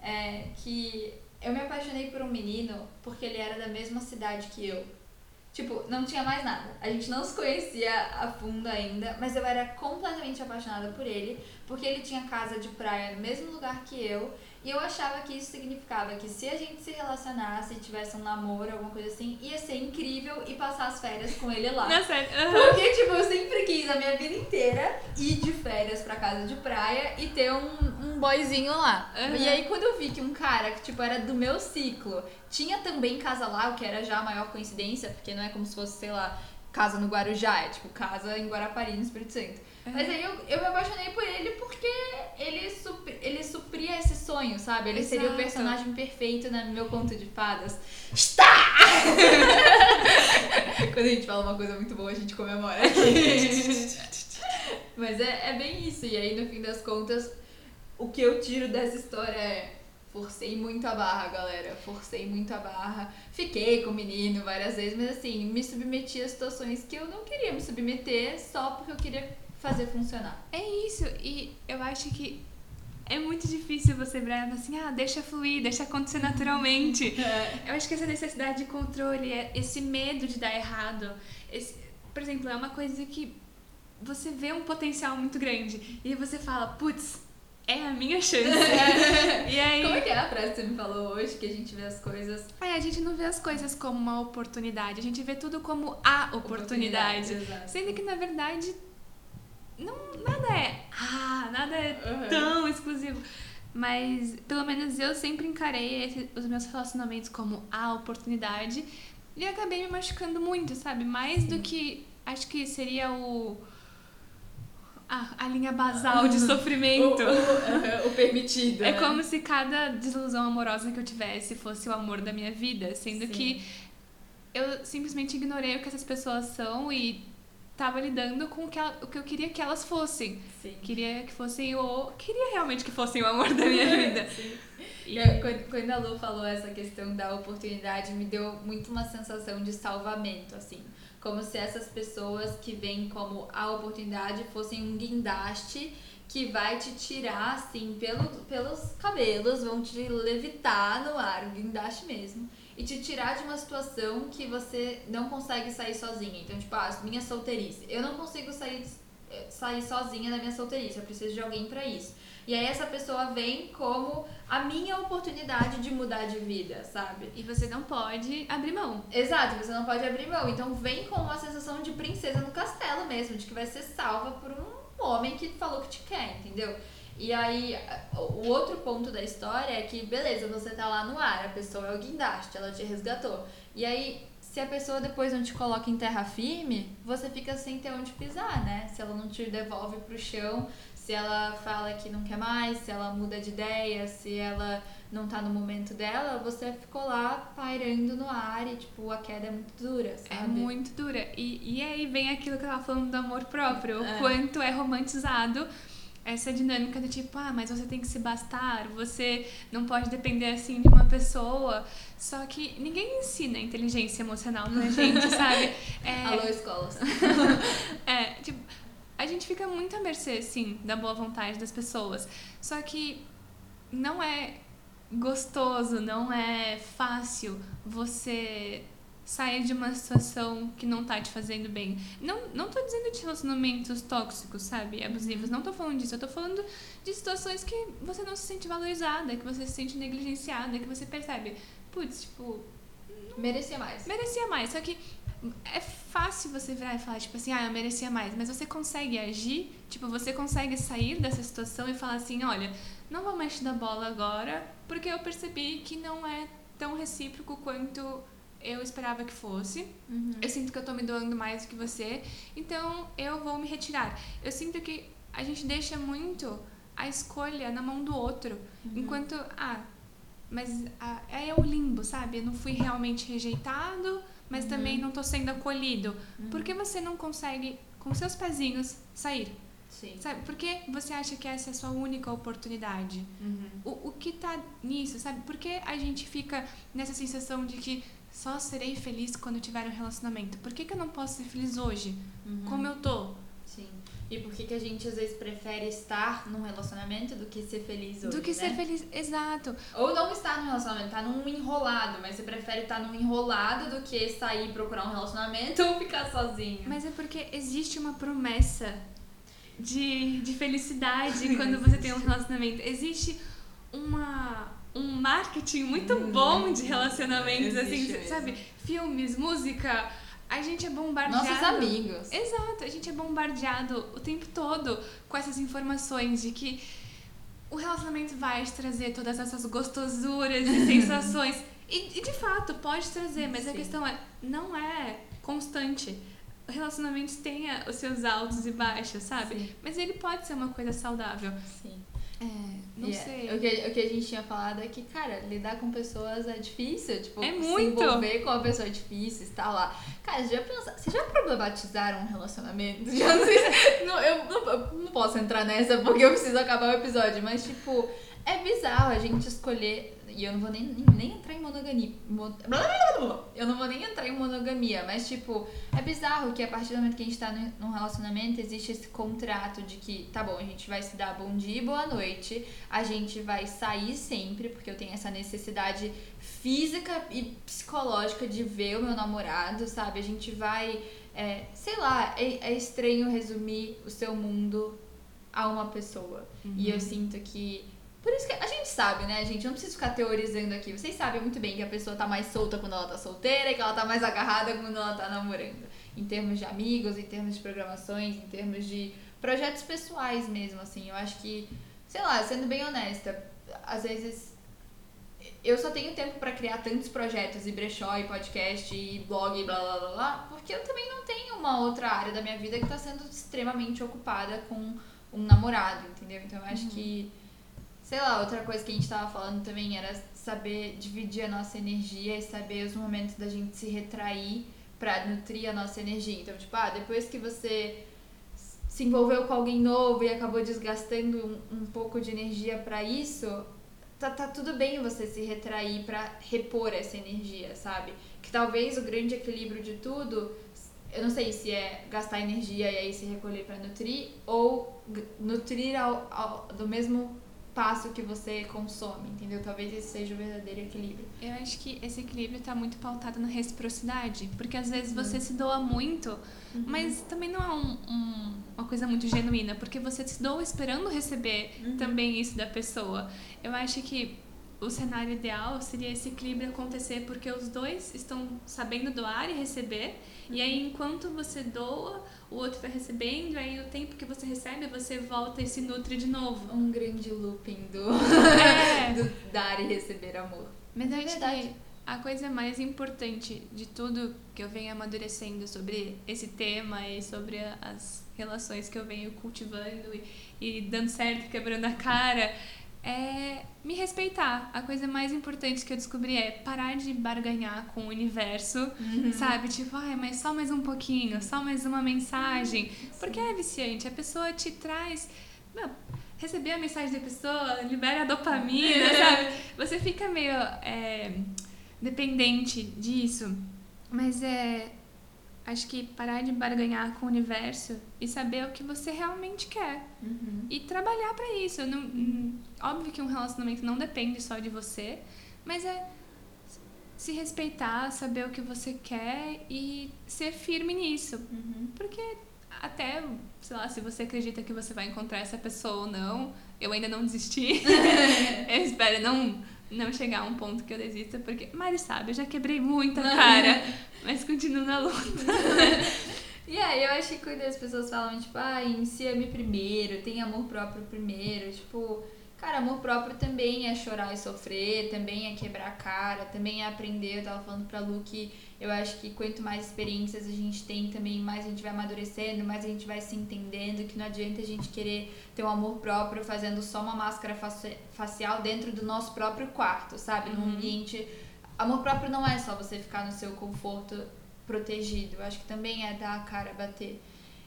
é, que eu me apaixonei por um menino porque ele era da mesma cidade que eu. Tipo, não tinha mais nada. A gente não se conhecia a fundo ainda, mas eu era completamente apaixonada por ele, porque ele tinha casa de praia no mesmo lugar que eu, e eu achava que isso significava que se a gente se relacionasse, tivesse um namoro, alguma coisa assim, ia ser incrível e passar as férias com ele lá. Não, sério. aham. Porque, tipo, eu sempre quis a minha vida inteira ir de férias pra casa de praia e ter um, um boyzinho lá. Uhum. E aí, quando eu vi que um cara que, tipo, era do meu ciclo, tinha também casa lá, o que era já a maior coincidência, porque não é como se fosse, sei lá, casa no Guarujá, é tipo casa em Guarapari, no Espírito Santo. Mas aí eu, eu me apaixonei por ele porque ele, supri, ele supria esse sonho, sabe? Ele seria o Exato. personagem perfeito no meu conto de fadas. Está! Quando a gente fala uma coisa muito boa, a gente comemora. Mas é, é bem isso. E aí, no fim das contas, o que eu tiro dessa história é. Forcei muito a barra, galera. Forcei muito a barra. Fiquei com o menino várias vezes, mas assim, me submeti a situações que eu não queria me submeter só porque eu queria fazer funcionar. É isso, e eu acho que é muito difícil você virar assim, ah, deixa fluir, deixa acontecer naturalmente. Eu acho que essa necessidade de controle, é esse medo de dar errado, esse, por exemplo, é uma coisa que você vê um potencial muito grande e você fala, putz, é a minha chance. e aí. Como é que é a frase que você me falou hoje? Que a gente vê as coisas. É, a gente não vê as coisas como uma oportunidade, a gente vê tudo como a oportunidade. Exato. Sendo que na verdade não, nada é. Ah, nada é Uhum. tão exclusivo. Mas pelo menos eu sempre encarei esse- os meus relacionamentos como a oportunidade e acabei me machucando muito, sabe? Mais do que acho que seria o. A, a linha basal de O, sofrimento. o, uhum, o permitido. É né? como se cada desilusão amorosa que eu tivesse fosse o amor da minha vida, sendo Sim. que eu simplesmente ignorei o que essas pessoas são e tava lidando com o que, ela- o que eu queria que elas fossem. Sim. Queria que fossem o. Queria realmente que fossem o amor da minha vida. Sim. E- Eu- quando, quando a Lu falou essa questão da oportunidade, me deu muito uma sensação de salvamento, assim. Como se essas pessoas que vêm como a oportunidade fossem um guindaste que vai te tirar, assim, pelo, pelos cabelos, vão te levitar no ar, um guindaste mesmo. E te tirar de uma situação que você não consegue sair sozinha. Então, tipo, ah, minha solteirice. Eu não consigo sair, eh, sair sozinha da minha solteirice, eu preciso de alguém pra isso. E aí essa pessoa vem como a minha oportunidade de mudar de vida, sabe? E você não pode abrir mão. Exato, você não pode abrir mão. Então vem com uma sensação de princesa no castelo mesmo, de que vai ser salva por um homem que falou que te quer, entendeu? E aí, o outro ponto da história é que, beleza, você tá lá no ar, a pessoa é o guindaste, ela te resgatou. E aí, se a pessoa depois não te coloca em terra firme, você fica sem ter onde pisar, né? Se ela não te devolve pro chão, se ela fala que não quer mais, se ela muda de ideia, se ela não tá no momento dela, você ficou lá pairando no ar e, tipo, a queda é muito dura, sabe? É muito dura. E, e aí vem aquilo que eu tava falando do amor próprio, o É. quanto é romantizado essa dinâmica do tipo, ah, mas você tem que se bastar, você não pode depender assim de uma pessoa. Só que ninguém ensina inteligência emocional pra gente, sabe? É, Alô, escolas. é, tipo, a gente fica muito à mercê, sim, da boa vontade das pessoas. Só que não é gostoso, não é fácil você sair de uma situação que não tá te fazendo bem. Não, não tô dizendo de relacionamentos tóxicos, sabe? Abusivos. Não tô falando disso. Eu tô falando de situações que você não se sente valorizada, que você se sente negligenciada, que você percebe, putz, tipo, Merecia mais. merecia mais. Só que é fácil você virar e falar, tipo assim, ah, eu merecia mais. Mas você consegue agir, tipo, você consegue sair dessa situação e falar assim, olha, não vou mais te dar bola agora, porque eu percebi que não é tão recíproco quanto eu esperava que fosse. Uhum. Eu sinto que eu tô me doando mais do que você, então eu vou me retirar. Eu sinto que a gente deixa muito a escolha na mão do outro, enquanto, ah, mas ah, é o limbo, sabe? Eu não fui realmente rejeitado, mas também não tô sendo acolhido. Por que você não consegue, com seus pezinhos, sair? Sim. Sabe? Por que você acha que essa é a sua única oportunidade? Uhum. O, o que tá nisso, sabe? Por que a gente fica nessa sensação de que só serei feliz quando eu tiver um relacionamento? Por que, que eu não posso ser feliz hoje? Uhum. Como eu tô? Sim. E por que, que a gente às vezes prefere estar num relacionamento do que ser feliz hoje? Do que né? ser feliz. Exato. Ou não estar num relacionamento, tá num enrolado, mas você prefere estar num enrolado do que sair procurar um relacionamento ou ficar sozinho. Mas é porque existe uma promessa de, de felicidade quando você tem um relacionamento. Existe uma, um marketing muito bom de relacionamentos, assim, mesmo. sabe? Filmes, música. A gente é bombardeado. Nossos amigos. Exato, a gente é bombardeado o tempo todo com essas informações de que o relacionamento vai te trazer todas essas gostosuras e sensações. E, e, de fato, pode trazer, mas a Sim. questão é, não é constante. Relacionamentos têm a- os seus altos e baixos, sabe? Sim. Mas ele pode ser uma coisa saudável. Sim. É, não E é- sei. O que, o que a gente tinha falado é que, cara, lidar com pessoas é difícil. Tipo, É se muito. envolver com uma pessoa é difícil, estar lá. Cara, você já pensa, vocês já problematizaram um relacionamento? Já não sei se- não, eu, não, eu não posso entrar nessa porque eu preciso acabar o episódio, mas, tipo, é bizarro a gente escolher. E eu não vou nem, nem, nem entrar em monogamia. mo- Eu não vou nem entrar em monogamia, mas, tipo, é bizarro que a partir do momento que a gente tá num num relacionamento, existe esse contrato de que, tá bom, a gente vai se dar bom dia e boa noite, a gente vai sair sempre, porque eu tenho essa necessidade física e psicológica de ver o meu namorado, sabe? A gente vai, é, sei lá, é, é estranho resumir o seu mundo a uma pessoa. Uhum. E eu sinto que. Por isso que a gente sabe, né, gente? Não precisa ficar teorizando aqui. Vocês sabem muito bem que a pessoa tá mais solta quando ela tá solteira e que ela tá mais agarrada quando ela tá namorando. Em termos de amigos, em termos de programações, em termos de projetos pessoais mesmo, assim. Eu acho que, sei lá, sendo bem honesta, às vezes eu só tenho tempo pra criar tantos projetos e brechó e podcast e blog e blá blá blá blá, porque eu também não tenho uma outra área da minha vida que tá sendo extremamente ocupada com um namorado, entendeu? Então eu acho que, sei lá, outra coisa que a gente tava falando também era saber dividir a nossa energia e saber os momentos da gente se retrair pra nutrir a nossa energia. Então, tipo, ah, depois que você se envolveu com alguém novo e acabou desgastando um, um pouco de energia pra isso, tá, tá tudo bem você se retrair pra repor essa energia, sabe? Que talvez o grande equilíbrio de tudo, eu não sei se é gastar energia e aí se recolher pra nutrir ou nutrir ao, ao- do mesmo passo que você consome, entendeu? Talvez esse seja o verdadeiro equilíbrio. Eu acho que esse equilíbrio tá muito pautado na reciprocidade. Porque às vezes você se doa muito, mas também não é um- um- uma coisa muito genuína. Porque você se doa esperando receber também isso da pessoa. Eu acho que o cenário ideal seria esse equilíbrio acontecer porque os dois estão sabendo doar e receber. E aí, enquanto você doa, o outro tá recebendo. Aí, o tempo que você recebe, você volta e se nutre de novo. Um grande looping do, É. do dar e receber amor. Mas eu É acho verdade. que a coisa mais importante de tudo que eu venho amadurecendo sobre esse tema e sobre as relações que eu venho cultivando e, e dando certo, quebrando a cara, é me respeitar. A coisa mais importante que eu descobri é parar de barganhar com o universo, sabe? Tipo, ai, mas só mais um pouquinho, só mais uma mensagem. Porque é viciante. A pessoa te traz. Meu, receber a mensagem da pessoa libera a dopamina, sabe? Você fica meio é, dependente disso. Mas é. Acho que parar de barganhar com o universo e saber o que você realmente quer. E trabalhar pra isso. Não, hum, óbvio que um relacionamento não depende só de você, mas é se respeitar, saber o que você quer e ser firme nisso. Porque até, sei lá, se você acredita que você vai encontrar essa pessoa ou não, eu ainda não desisti. eu espero não, não chegar a um ponto que eu desista, porque Mari sabe, eu já quebrei muita cara, mas continuo na luta. E aí, eu acho que quando as pessoas falam, tipo, ah, em se ame primeiro, tem amor próprio primeiro, tipo, cara, amor próprio também é chorar e sofrer, também é quebrar a cara, também é aprender. Eu tava falando pra Lu que eu acho que quanto mais experiências a gente tem, também mais a gente vai amadurecendo, mais a gente vai se entendendo, que não adianta a gente querer ter um amor próprio fazendo só uma máscara faci- facial dentro do nosso próprio quarto, sabe? Num ambiente. Amor próprio não é só você ficar no seu conforto protegido. Eu acho que também é dar a cara a bater.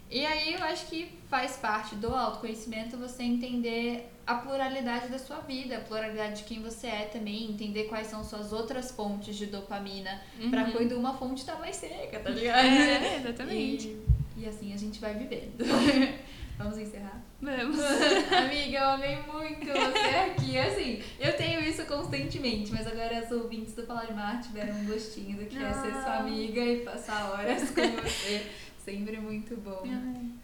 E aí eu acho que faz parte do autoconhecimento você entender a pluralidade da sua vida, a pluralidade de quem você é também, entender quais são suas outras fontes de dopamina, pra quando uma fonte tá mais seca, tá ligado? É, exatamente. E, e assim a gente vai vivendo. Vamos encerrar? Vamos. Amiga, eu amei muito você aqui. Assim, eu tenho isso constantemente, mas agora as ouvintes do Falar de tiveram um gostinho do que é ser sua Ah. amiga e passar horas com você. Sempre muito bom.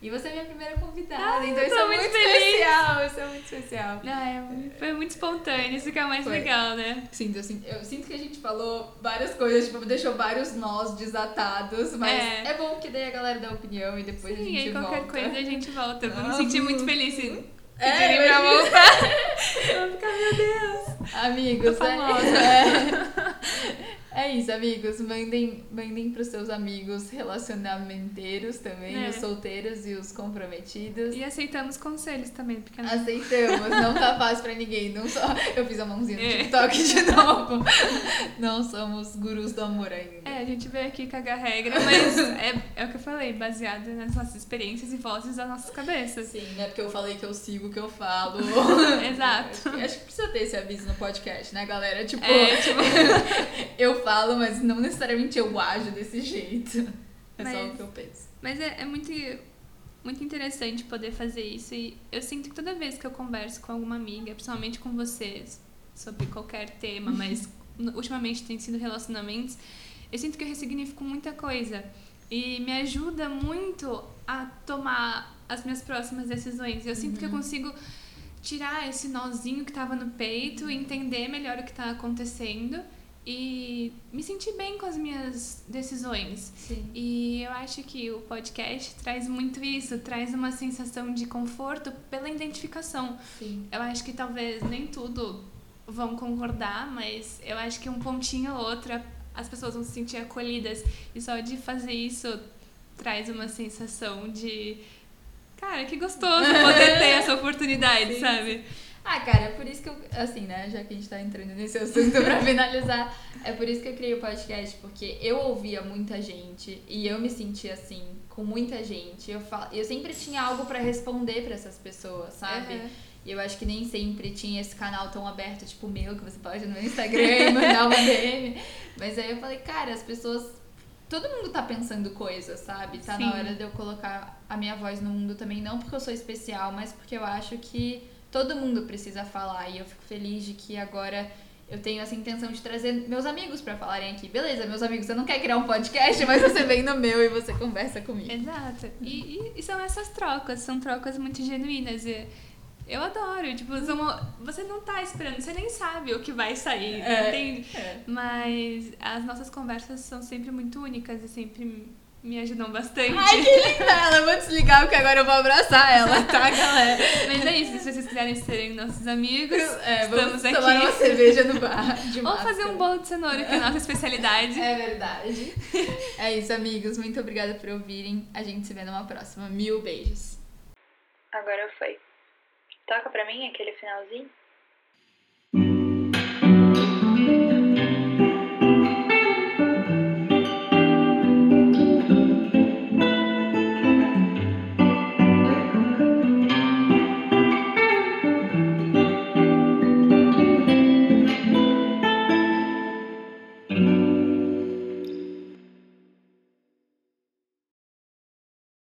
E você é minha primeira convidada, Ah, então isso é muito muito feliz. especial. Isso é muito especial. Ah, é, foi muito espontâneo, isso que é mais Foi. legal, né? Sinto, eu, sinto, eu sinto que a gente falou várias coisas, tipo, deixou vários nós desatados, mas É. é, bom porque daí a galera dá opinião e depois a Sim, gente aí qualquer volta. coisa a gente volta. Eu vou me Ah, sentir muito feliz É, pedirem pra imagina. voltar. Eu vou ficar, meu Deus. Amigos, Tô é, famosa. é, é isso, amigos. Mandem, mandem pros seus amigos relacionamenteiros também, É. os solteiros e os comprometidos. E aceitamos conselhos também, porque não Aceitamos, não tá fácil pra ninguém. Não só. Eu fiz a mãozinha no É. TikTok de novo. Não somos gurus do amor ainda. É, a gente veio aqui cagar regra, mas é, é o que eu falei, baseado nas nossas experiências e vozes das nossas cabeças. Sim, não é porque eu falei que eu sigo o que eu falo. Exato. Acho que precisa ter esse aviso no podcast, né, galera? Tipo, É, tipo, eu falo, mas não necessariamente eu ajo desse jeito. É só Mas- o que eu penso. mas é, é muito, muito interessante poder fazer isso. E eu sinto que toda vez que eu converso com alguma amiga, principalmente com vocês, sobre qualquer tema, mas ultimamente tem sido relacionamentos, eu sinto que eu ressignifico muita coisa. E me ajuda muito a tomar as minhas próximas decisões. Eu sinto que eu consigo tirar esse nozinho que tava no peito, entender melhor o que tá acontecendo e me sentir bem com as minhas decisões. Sim. E eu acho que o podcast traz muito isso, traz uma sensação de conforto pela identificação. Sim. Eu acho que talvez nem tudo vão concordar, mas eu acho que um pontinho ou outro as pessoas vão se sentir acolhidas. E só de fazer isso traz uma sensação de. Cara, que gostoso poder ter essa oportunidade, Sim, sabe? Ah, cara, é por isso que eu, assim, né, já que a gente tá entrando nesse assunto pra finalizar, é por isso que eu criei o podcast, porque eu ouvia muita gente e eu me sentia assim, com muita gente. Eu, fal... eu sempre tinha algo pra responder pra essas pessoas, sabe? Uhum. E eu acho que nem sempre tinha esse canal tão aberto, tipo o meu, que você pode ir no Instagram e mandar uma DM. Mas aí eu falei, cara, as pessoas. Todo mundo tá pensando coisas, sabe? Tá Sim. na hora de eu colocar a minha voz no mundo também, não porque eu sou especial, mas porque eu acho que todo mundo precisa falar. E eu fico feliz de que agora eu tenho essa intenção de trazer meus amigos pra falarem aqui. Beleza, meus amigos, você não quer criar um podcast, mas você vem no meu e você conversa comigo. Exato. E, e- e são essas trocas, são trocas muito genuínas. E eu adoro, tipo, uma- você não tá esperando, você nem sabe o que vai sair, É. entende? É. Mas as nossas conversas são sempre muito únicas e sempre me ajudam bastante. Ai, que linda ela! Eu vou desligar porque agora eu vou abraçar ela, tá, galera? Mas é isso, se vocês quiserem serem nossos amigos, É, vamos estamos tomar uma aqui. cerveja no bar. de Ou máscara. fazer um bolo de cenoura, que é a nossa especialidade. É verdade. É isso, amigos. Muito obrigada por ouvirem. A gente se vê numa próxima. Mil beijos. Agora foi. Toca pra mim aquele finalzinho?